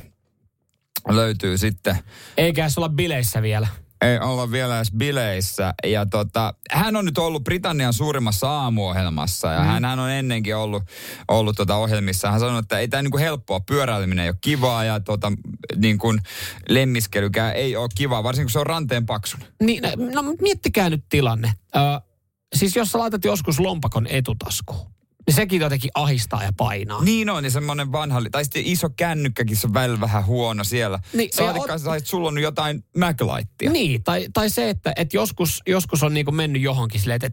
löytyy sitten. Eikä olla bileissä vielä ei olla vielä edes bileissä. Ja tota, hän on nyt ollut Britannian suurimmassa aamuohjelmassa ja mm. hän, hän on ennenkin ollut, ollut tota ohjelmissa. Hän sanoi, että ei tämä niinku helppoa, pyöräileminen ei ole kivaa ja tota, niin kuin lemmiskelykään ei ole kivaa, varsinkin kun se on ranteen paksun. Niin, no, no miettikää nyt tilanne. Ö, siis jos sä laitat joskus lompakon etutaskuun, niin sekin jotenkin ahistaa ja painaa. Niin on, niin semmoinen vanha, tai sitten iso kännykkäkin se on välillä vähän huono siellä. Niin, Saatikkaan ot... sä sulla on jotain MacLightia. Niin, tai, tai se, että, että joskus, joskus on niinku mennyt johonkin silleen, että,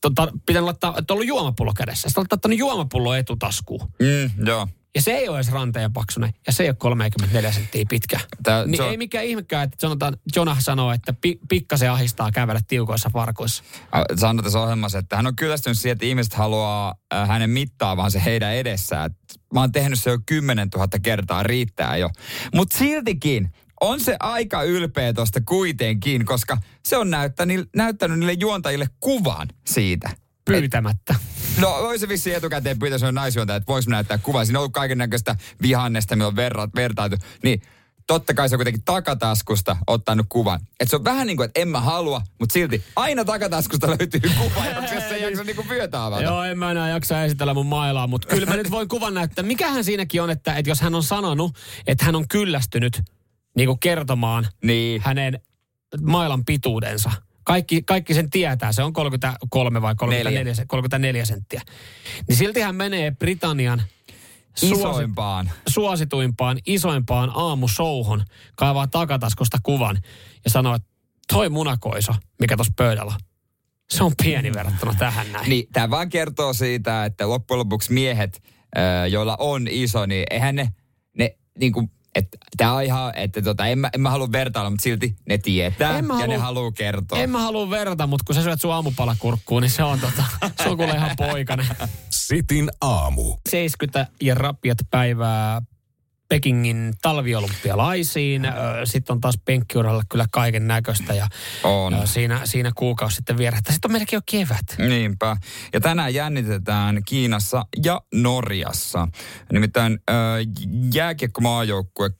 tota, pitää laittaa, että on ollut juomapullo kädessä. Sitten olet laittanut juomapullo etutaskuun. Mm, joo. Ja se ei ole edes ranteen paksunen, ja se ei ole 34 senttiä pitkä. Tää, niin on... ei mikään ihmekään, että sanotaan, Jonah sanoo, että pi, pikkasen ahistaa kävellä tiukoissa farkuissa. Sanoi tässä ohjelmassa, että hän on kyllästynyt siihen, että ihmiset haluaa hänen mittaavan se heidän edessään. Mä oon tehnyt se jo 10 000 kertaa, riittää jo. Mutta siltikin, on se aika ylpeä tuosta kuitenkin, koska se on näyttänyt, näyttänyt niille juontajille kuvan siitä pyytämättä. No olisi se vissi etukäteen pyytää se on naisjuontaja, että voisi näyttää kuvaa. Siinä on ollut kaiken näköistä vihannesta, millä on verrat, vertailtu. Niin totta kai se on kuitenkin takataskusta ottanut kuvan. Että se on vähän niin kuin, että en mä halua, mutta silti aina takataskusta löytyy kuva, jos se ei jaksa niin vyötä avata. Joo, en mä enää jaksa esitellä mun mailaa, mutta kyllä mä nyt voin kuvan näyttää. Mikähän siinäkin on, että, että jos hän on sanonut, että hän on kyllästynyt niin kuin kertomaan niin. hänen mailan pituudensa – kaikki, kaikki sen tietää, se on 33 vai 34, 34 senttiä. Niin silti hän menee Britannian isoimpaan. suosituimpaan, isoimpaan aamusouhon, kaivaa takataskusta kuvan ja sanoo, että toi munakoiso, mikä tuossa pöydällä se on pieni verrattuna tähän näin. Niin, tämä vaan kertoo siitä, että loppujen lopuksi miehet, joilla on iso, niin eihän ne, ne niin kuin että tämä on ihan, että tota, en, mä, en mä halua vertailla, mutta silti ne tietää en ja halua, ne haluaa kertoa. En mä halua verrata, mutta kun sä syöt sun aamupalakurkkuun, niin se on, tota, se on kuule ihan poikainen. Sitin aamu. 70 ja rapiat päivää Pekingin talviolympialaisiin. Sitten on taas penkkiuralla kyllä kaiken näköistä ja on. Siinä, siinä kuukausi sitten vierähtää. Sitten on meilläkin jo kevät. Niinpä. Ja tänään jännitetään Kiinassa ja Norjassa. Nimittäin äh, jääkiekkomaajoukkue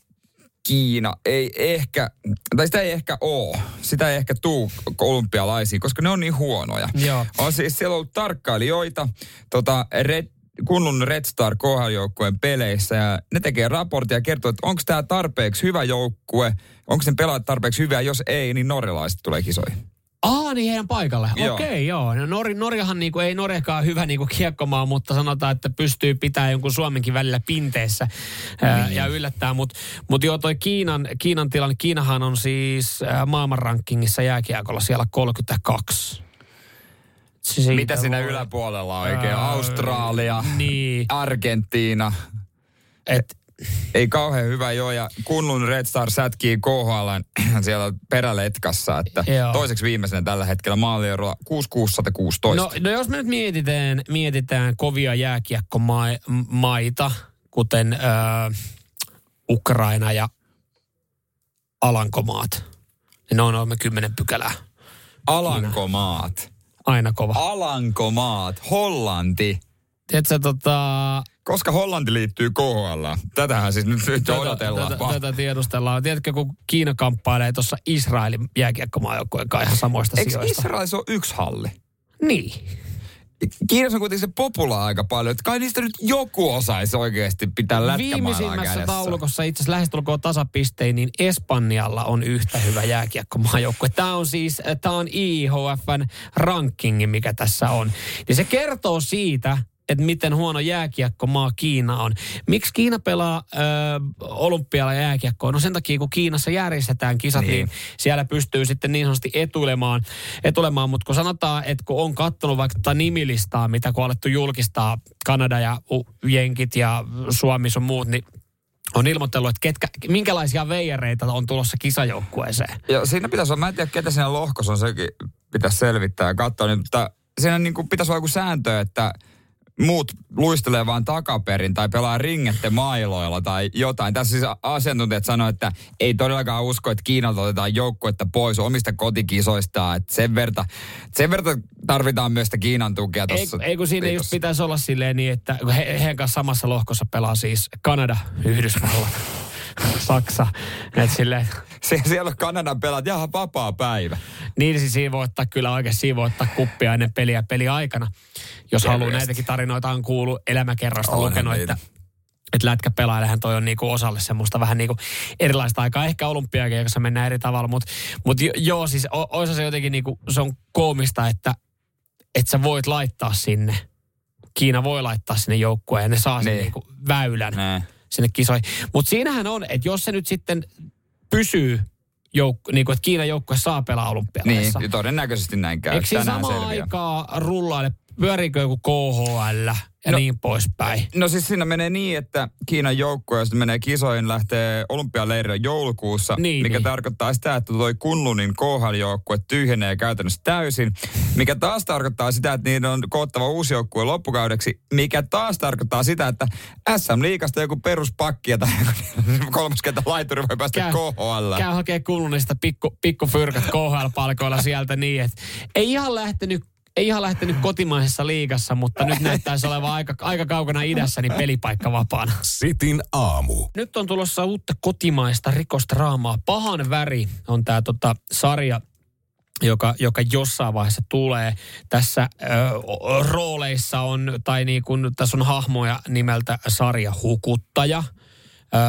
Kiina ei ehkä, tai sitä ei ehkä ole, sitä ei ehkä tuu olympialaisiin, koska ne on niin huonoja. Joo. On siis siellä ollut tarkkailijoita, tota Red kunnon Red Star joukkueen peleissä ja ne tekee raporttia ja kertoo, että onko tämä tarpeeksi hyvä joukkue, onko sen pelaajat tarpeeksi hyviä, jos ei, niin norjalaiset tulee kisoihin. Ah, niin heidän paikalle. Okei, joo. No, Nor- Norjahan niinku, ei Norjakaan hyvä niinku kiekkomaa, mutta sanotaan, että pystyy pitämään jonkun Suomenkin välillä pinteessä ää, niin. ja yllättää. Mutta mut joo, toi Kiinan, Kiinan tilanne, Kiinahan on siis maailmanrankingissa jääkiekolla siellä 32. Siitä Mitä siinä voi... yläpuolella oikein? Ää, Australia, niin. Argentiina. Et, ei kauhean hyvä joo, ja kunnun Red Star sätkii KHL siellä peräletkassa, että joo. toiseksi viimeisenä tällä hetkellä maaliero 6616. No, no jos me nyt mietitään, mietitään kovia jääkiekkomaita, kuten äh, Ukraina ja Alankomaat, niin ne on noin kymmenen pykälää. Alankomaat? Aina kova. Alankomaat, Hollanti. Tiedätkö, tota... Koska Hollanti liittyy KHL? Tätähän siis nyt, nyt tätä, odotellaan. Tätä, tätä tiedustellaan. Tiedätkö, kun Kiina kamppailee tuossa Israelin jääkiekkomaajoukkojen kanssa ihan samoista Eikö sijoista. Israelissa ole yksi halli? Niin. Kiinassa on kuitenkin se popula aika paljon, että kai niistä nyt joku osaisi oikeasti pitää lätkämailaa kädessä. taulukossa itse asiassa lähestulkoon tasapistein, niin Espanjalla on yhtä hyvä jääkiekkomaajoukkue. Tämä on siis, tämä on IHFn rankingi, mikä tässä on. Ja se kertoo siitä, että miten huono maa Kiina on. Miksi Kiina pelaa ö, olympialla jääkiekkoa? No sen takia, kun Kiinassa järjestetään kisat, niin, niin siellä pystyy sitten niin sanotusti etuilemaan. etuilemaan. Mutta kun sanotaan, että kun on katsonut vaikka tätä nimilistaa, mitä kun on alettu julkistaa Kanada ja Jenkit ja Suomi sun muut, niin on ilmoitellut, että ketkä, minkälaisia veijareita on tulossa kisajoukkueeseen. Ja siinä pitäisi olla, mä en tiedä ketä siinä lohkossa on, sekin pitäisi selvittää ja katsoa, niin, mutta siinä niin kuin pitäisi olla joku sääntö, että muut luistelee vaan takaperin tai pelaa ringette mailoilla tai jotain. Tässä siis asiantuntijat sanoo, että ei todellakaan usko, että Kiinalta otetaan joukkuetta pois omista kotikisoistaan. Että sen, verta, sen verta tarvitaan myös sitä Kiinan tukea tuossa. Ei, ei kun siinä just pitäisi olla silleen niin, että he, heidän kanssa samassa lohkossa pelaa siis Kanada, Yhdysvallat. Saksa. Et silleen, Sie, siellä on Kanadan pelat, jaha, vapaa päivä. Niin siis siinä voi ottaa kyllä oikein, siinä voi ottaa kuppia ennen peliä peli aikana. Jos haluaa näitäkin tarinoita on kuullut elämäkerrasta Onhan lukenut, niitä. että että lätkä pelaajahan toi on niinku osalle semmoista vähän niinku erilaista aikaa. Ehkä olympiakin, jossa mennään eri tavalla, mutta mut jo- joo, siis o, oisa se jotenkin niinku, se on koomista, että että sä voit laittaa sinne. Kiina voi laittaa sinne joukkueen ja ne saa sen Niin. niinku väylän Näin. Sinne kisoihin. Mutta siinähän on, että jos se nyt sitten pysyy, jouk- niin kuin, että Kiinan joukkue saa pelaa olympialaisissa. Niin, todennäköisesti näin käy. Eikö siinä samaan selviää. aikaa rullaile, pyöriikö joku KHL ja No- niin poispäin? No siis siinä menee niin, että Kiinan joukkue, jos ne menee kisoihin, lähtee olympialeirille joulukuussa, Niin, mikä niin. tarkoittaa sitä, että toi Kunlunin KHL-joukkue tyhjenee käytännössä täysin, mikä taas tarkoittaa sitä, että niiden on koottava uusi joukkue loppukaudeksi, mikä taas tarkoittaa sitä, että SM-liigasta joku peruspakki ja tai kolmoskenttä laituri voi päästä Käy- KHL. Käy hakee kulunista pikku, pikku fyrkat KHL-palkoilla sieltä niin, että ei ihan lähtenyt ei ihan lähtenyt kotimaisessa liigassa, mutta nyt näyttäisi olevan aika, aika kaukana idässä, niin pelipaikka vapaana. Sitin aamu. Nyt on tulossa uutta kotimaista rikostraamaa. Pahan väri on tämä tota, sarja, joka, joka jossain vaiheessa tulee. Tässä ö, rooleissa on, tai niin kuin, tässä on hahmoja nimeltä sarja Hukuttaja.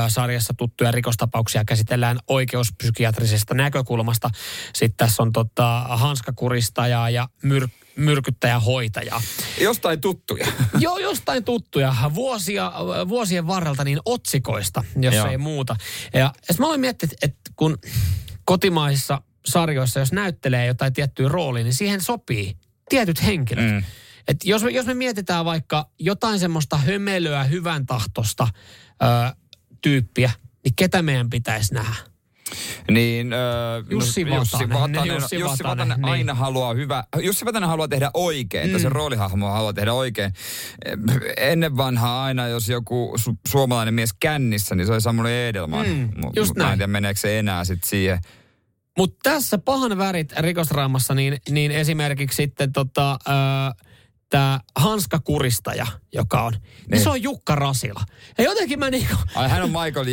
Sarjassa tuttuja rikostapauksia käsitellään oikeuspsykiatrisesta näkökulmasta. Sitten tässä on tota, hanskakuristaja ja myr, myrkyttäjähoitaja. Jostain tuttuja. Joo, jostain tuttuja. Vuosia, vuosien varrelta niin otsikoista, jos Joo. ei muuta. Ja sitten mä olen miettinyt, että kun kotimaisissa sarjoissa, jos näyttelee jotain tiettyä roolia, niin siihen sopii tietyt henkilöt. Mm. Mm. Et jos, me, jos me mietitään vaikka jotain semmoista hömelöä, hyvän tahtosta ö, tyyppiä, niin ketä meidän pitäisi nähdä? Niin, öö, Jussi no, Jussi Vatanen. Vatanen, Niin, Jussi Jussi Vatanen, Vatanen niin. aina haluaa hyvä, Jussi Vatanen haluaa tehdä oikein, mm. se roolihahmo haluaa tehdä oikein. Ennen vanhaa aina, jos joku su- suomalainen mies kännissä, niin se oli Samuli Edelman. Mm, Mu- just Mä en näin. tiedä, meneekö se enää sitten siihen. Mutta tässä pahan värit rikosdraamassa, niin, niin esimerkiksi sitten tota, tämä hanskakuristaja, joka on, niin. Niin. se on Jukka Rasila. Ja jotenkin mä niinku, Ai hän on Michael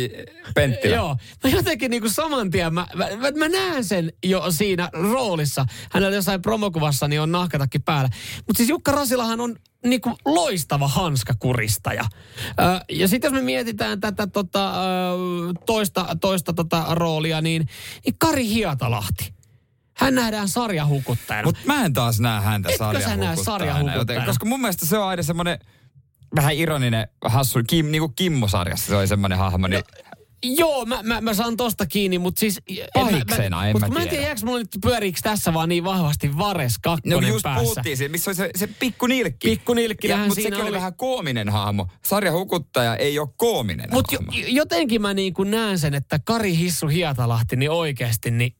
Penttilä. joo, mä jotenkin niinku saman tien, mä, mä, mä, mä näen sen jo siinä roolissa. Hänellä jossain promokuvassa niin on nahkatakki päällä. Mutta siis Jukka Rasilahan on niinku loistava hanskakuristaja. Ö, ja sitten jos me mietitään tätä tota, ö, toista, toista tota roolia, niin, niin Kari Hietalahti. Hän nähdään sarjahukuttajana. Mutta mä en taas näe häntä Etkö sä näe sarjahukuttajana. sarjahukuttajana? joten- Koska mun mielestä se on aina semmoinen vähän ironinen, hassu, Kim, niin kuin Kimmo-sarjassa se oli semmoinen hahmo. Niin, Joo, mä, mä, mä saan tosta kiinni, mutta siis... en Pahiksena, en mutta mä mä en tiedä, tiedä. jääkö mulla nyt tässä vaan niin vahvasti Vares no kakkonen just päässä. puhuttiin siitä, missä oli se, se pikku nilkki. Pikku nilkkilähän Mutta siinä sekin oli. oli. vähän koominen hahmo. Sarjahukuttaja ei ole koominen Mutta jo, jotenkin mä niin kuin näen sen, että Kari Hissu Hietalahti, niin oikeasti, niin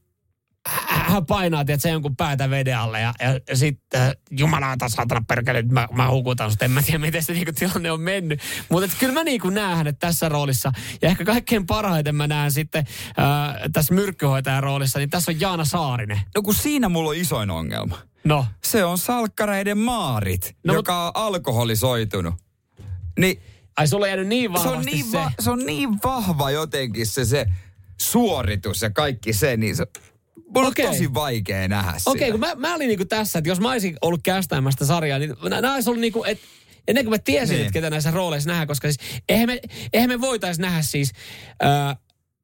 hän painaa, että se jonkun päätä veden alle ja, ja, sitten äh, jumalauta saatana perkele, nyt mä, mä hukutan sut. En mä tiedä, miten se niinku tilanne on mennyt. Mutta kyllä mä niinku näen hänet tässä roolissa. Ja ehkä kaikkein parhaiten mä näen sitten äh, tässä myrkkyhoitajan roolissa, niin tässä on Jaana Saarinen. No kun siinä mulla on isoin ongelma. No, Se on salkkareiden maarit, No, joka on alkoholisoitunut. Niin ai sulla on jäänyt niin se vahvasti on, niin se. va- se on niin vahva jotenkin se, se suoritus ja kaikki se, niin se, mulla Okei. on tosi vaikea nähdä Okei, sitä. kun mä, mä olin niinku tässä, että jos mä olisin ollut kästäämästä sarjaa, niin nä- nämä olisi ollut niinku, että ennen kuin mä tiesin, Niin. että ketä näissä rooleissa nähdään, koska siis eihän me, eihän me voitaisi nähdä siis äh,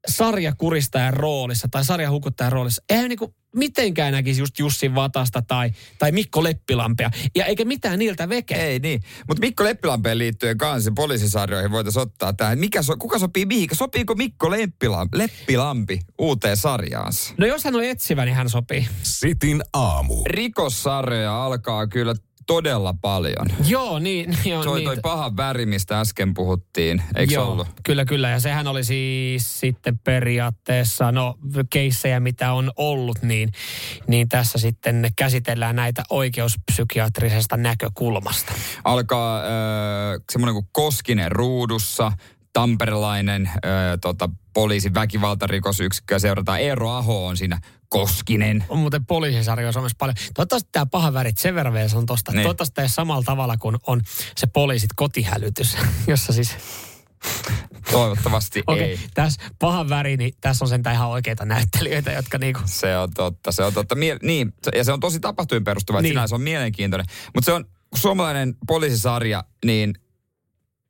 sarjakuristajan roolissa tai sarjahukuttajan roolissa. Eihän niinku mitenkään näkisi just Jussi Vatasta tai, tai Mikko Leppilampea. Ja eikä mitään niiltä veke. Ei niin. Mutta Mikko Leppilampeen liittyen kanssa poliisisarjoihin voitaisiin ottaa tähän. Mikä so, kuka sopii mihin? Sopiiko Mikko Leppilampi, Leppilampi uuteen sarjaansa? No jos hän on etsivä, niin hän sopii. Sitin aamu. Rikossarjoja alkaa kyllä todella paljon. Joo, niin. Joo, Se oli niin. toi paha väri, mistä äsken puhuttiin, eikö Joo, ollut? kyllä, kyllä. Ja sehän oli siis sitten periaatteessa, no keissejä mitä on ollut, niin, niin tässä sitten käsitellään näitä oikeuspsykiatrisesta näkökulmasta. Alkaa äh, semmoinen kuin Koskinen ruudussa, tamperelainen äh, tota, poliisin väkivaltarikosyksikkö seurataan. Eero Aho on siinä Koskinen. On muuten poliisisarjoja Suomessa paljon. Toivottavasti tämä paha värit, sen verran vielä sanon tosta. Niin. Toivottavasti tämä samalla tavalla kuin on se poliisit kotihälytys, jossa siis Toivottavasti Okei, ei. okay, tässä pahan väri, niin tässä on sentään ihan oikeita näyttelijöitä, jotka niinku... Se on totta, se on totta. Mie- niin, ja se on tosi tapahtuin perustuva, että Niin. sinänsä on mielenkiintoinen. Mutta se on suomalainen poliisisarja, niin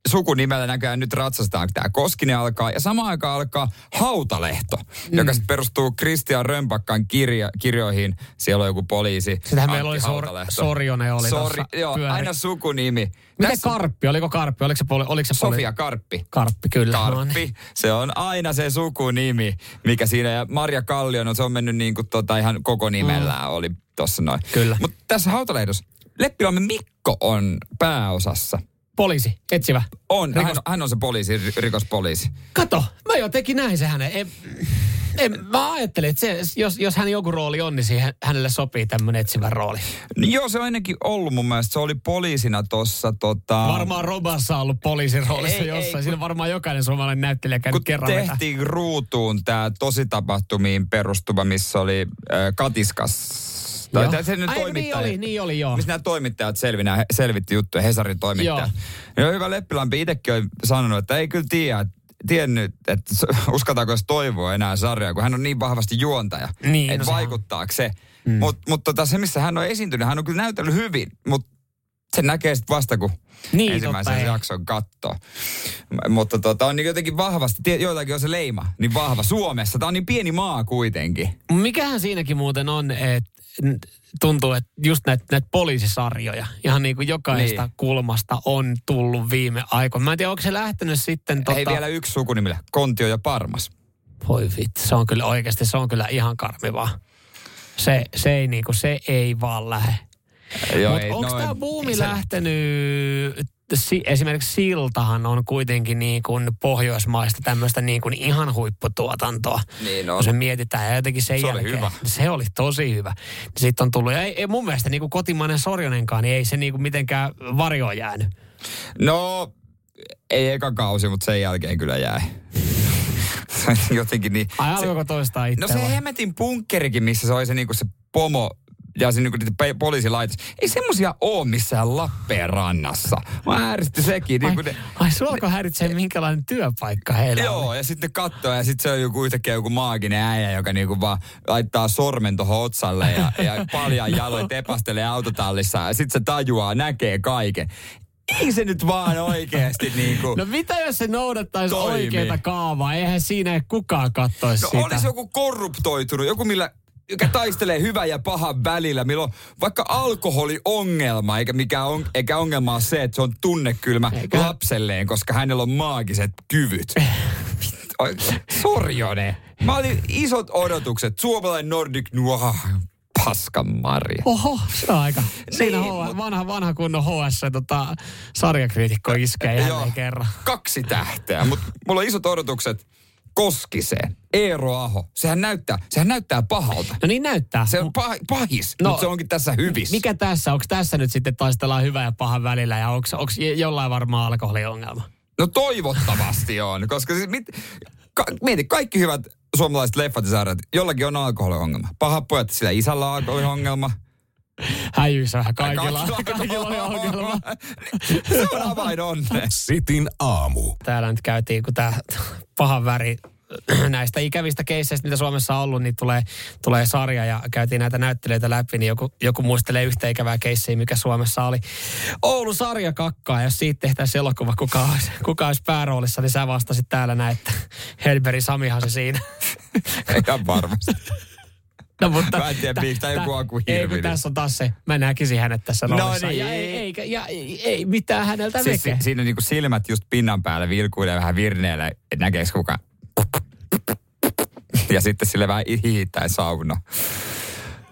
sukunimellä näköjään nyt ratsastetaan, tämä Koskinen alkaa. Ja samaan aikaan alkaa Hautalehto, mm. joka sitten perustuu Christian Römpakkan kirja, kirjoihin. Siellä on joku poliisi. Sitähän meillä oli Sor. Sorjonen oli Sori, joo, pyöri. aina sukunimi. Miten Tässä- Karppi? Oliko Karppi? Oliko se, poli, oliko se poli- Sofia Karppi. Karppi, kyllä. No niin. Karppi. Se on aina se sukunimi, mikä siinä. Ja Marja Kallio, no se on mennyt niin kuin tota ihan koko nimellään oli tossa noin. Kyllä. Mutta tässä Hautalehdossa Leppilamme Mikko on pääosassa. Poliisi, etsivä. On, Rikos- hän, hän on se poliisi, ri- rikospoliisi. Kato, mä jotenkin näin se hänen. En, en, mä ajattelin, että se, jos, jos hän joku rooli on, niin siihen, hänelle sopii tämmöinen etsivä rooli. Niin joo, se on ainakin ollut mun mielestä. Se oli poliisina tossa tota... Varmaan Robassa on ollut poliisin roolissa Ei, ei, jossain. kun- Siinä on varmaan jokainen suomalainen näyttelijä käynyt kun kerran vetää. tehtiin ruutuun tämä tositapahtumiin perustuva, missä oli äh, Katiskas. Tai Joo. se nyt Ai, niin oli, niin oli, joo. Missä nämä toimittajat selvinä, selvitti juttuja, Hesarin toimittaja. Joo. Ja hyvä Leppilampi itsekin on sanonut, että ei kyllä tiedä, tiennyt, että uskaltaako se toivoa enää sarjaa, kun hän on niin vahvasti juontaja. Niin, että no vaikuttaako se. Mm. Mutta mut tota, se, missä hän on esiintynyt, hän on kyllä näytellyt hyvin, mutta se näkee sitten vasta, kun Niin, ensimmäisen totta, jakson kattoo. M- Mutta tota, on niin jotenkin vahvasti, joillakin on se leima niin vahva. Suomessa, tämä on niin pieni maa kuitenkin. Mikähän siinäkin muuten on, että tuntuu, että just näitä näit poliisisarjoja, ihan niin kuin jokaista Niin. niin. kulmasta on tullut viime aikoina. Mä en tiedä, onko se lähtenyt sitten... Tota... Ei vielä yksi sukunimillä, Kontio ja Parmas. Voi vittu, se on kyllä oikeasti, se on kyllä ihan karmivaa. Se, se, ei, niinku, se ei vaan lähde. Joo, Mutta ei- onko no, tämä buumi se- lähtenyt, si, esimerkiksi Siltahan on kuitenkin niin kuin pohjoismaista tämmöistä niin kuin ihan huipputuotantoa. Niin on. Kun se mietitään ja jotenkin sen Se oli jälkeen. hyvä. Se oli tosi hyvä. Sitten on tullut, ja ei, ei mun mielestä niin kuin kotimainen Sorjonenkaan, niin ei se niin kuin mitenkään varjoon jäänyt. No, ei eka kausi, mutta sen jälkeen kyllä jäi. Jotenkin niin. Ai se, alkoiko toistaa itse no se vai? hemmetin bunkkerikin, missä se oli se, niinku se pomo ja se niitä pe- poliisilaitos. Ei semmosia oo missään Lappeenrannassa. Mä ääristi sekin. Ai, Niinku ne, ai suoko häiritsee, minkälainen työpaikka heillä Joo, on? ja sitten katsoo ja sitten se on joku yhtäkkiä joku maaginen äijä, joka niinku vaan laittaa sormen tuohon otsalle ja, ja paljaan jaloin tepastelee autotallissa ja sitten se tajuaa, näkee kaiken. Ei se nyt vaan oikeasti niinku... No mitä jos se noudattaisi Toimii. oikeita kaavaa? Eihän siinä kukaan kattoisi No sitä. olisi joku korruptoitunut, joku millä joka taistelee hyvän ja pahan välillä, millä on vaikka alkoholiongelma, eikä, mikä on, eikä ongelma ole se, että se on tunnekylmä Eikä- lapselleen, koska hänellä on maagiset kyvyt. Oi, Sorjonen. Mä olin isot odotukset. Suomalainen Nordic Noir. Paskan Maria. Oho, se on aika. Siinä Niin, H- mut- vanha, vanha kunnon HS, tota, sarjakriitikko iskee Joo, jälleen kerran. Kaksi tähteä, mutta mulla on isot odotukset Koskiseen. Eero Aho. Sehän näyttää, sehän näyttää pahalta. No niin näyttää. Se on pah, pahis, No, mutta se onkin tässä hyvissä. Mikä tässä? Onko tässä nyt sitten taistellaan hyvän ja pahan välillä ja onko jollain varmaan alkoholiongelma? No toivottavasti on, koska siis mit, ka, mieti, kaikki hyvät suomalaiset leffat ja sarjat, jollakin on alkoholiongelma. Paha pojat, sillä isällä on alkoholiongelma. Häjyissä kaikilla, Kaikilla kaikilla oli ongelma. Se on avain onneen. Sitin aamu. Täällä nyt käytiin, kun tämä pahan väri näistä ikävistä keisseistä, mitä Suomessa on ollut, niin tulee, tulee sarja ja käytiin näitä näyttelijöitä läpi, niin joku, joku muistelee yhtä ikävää keissiä, mikä Suomessa oli. Oulu sarja kakkaa, jos siitä tehtäisiin elokuva, kuka olisi, kuka olisi pääroolissa, niin sä vastasit täällä näin, että Helberi Samihan se siinä. Ihan varmasti. No, mutta Mä en tiedä, miksi tää joku Aku Ei, Hirvinen. kun tässä on taas se, mä näkisin hänet tässä No roolissa. niin. Ja, ei, eikä, ja ei, ei mitään häneltä Siis, veke. si, siinä niinku silmät just pinnan päällä vilkuilee vähän virneellä, että näkeekö kuka. Ja sitten sille vähän hihittäen sauna.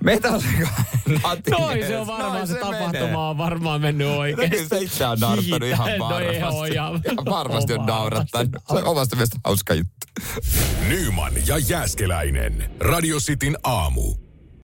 Metallica Nothing Noin se on varmaan Noin se, menee. tapahtuma on varmaan mennyt oikein. Kyllä se itse on naurattanut ihan No varmasti. ei oo, ja- Ihan varmasti on on naurattanut. Se on omasta mielestä hauska juttu. Nyman ja Jääskeläinen. Radio Cityn aamu.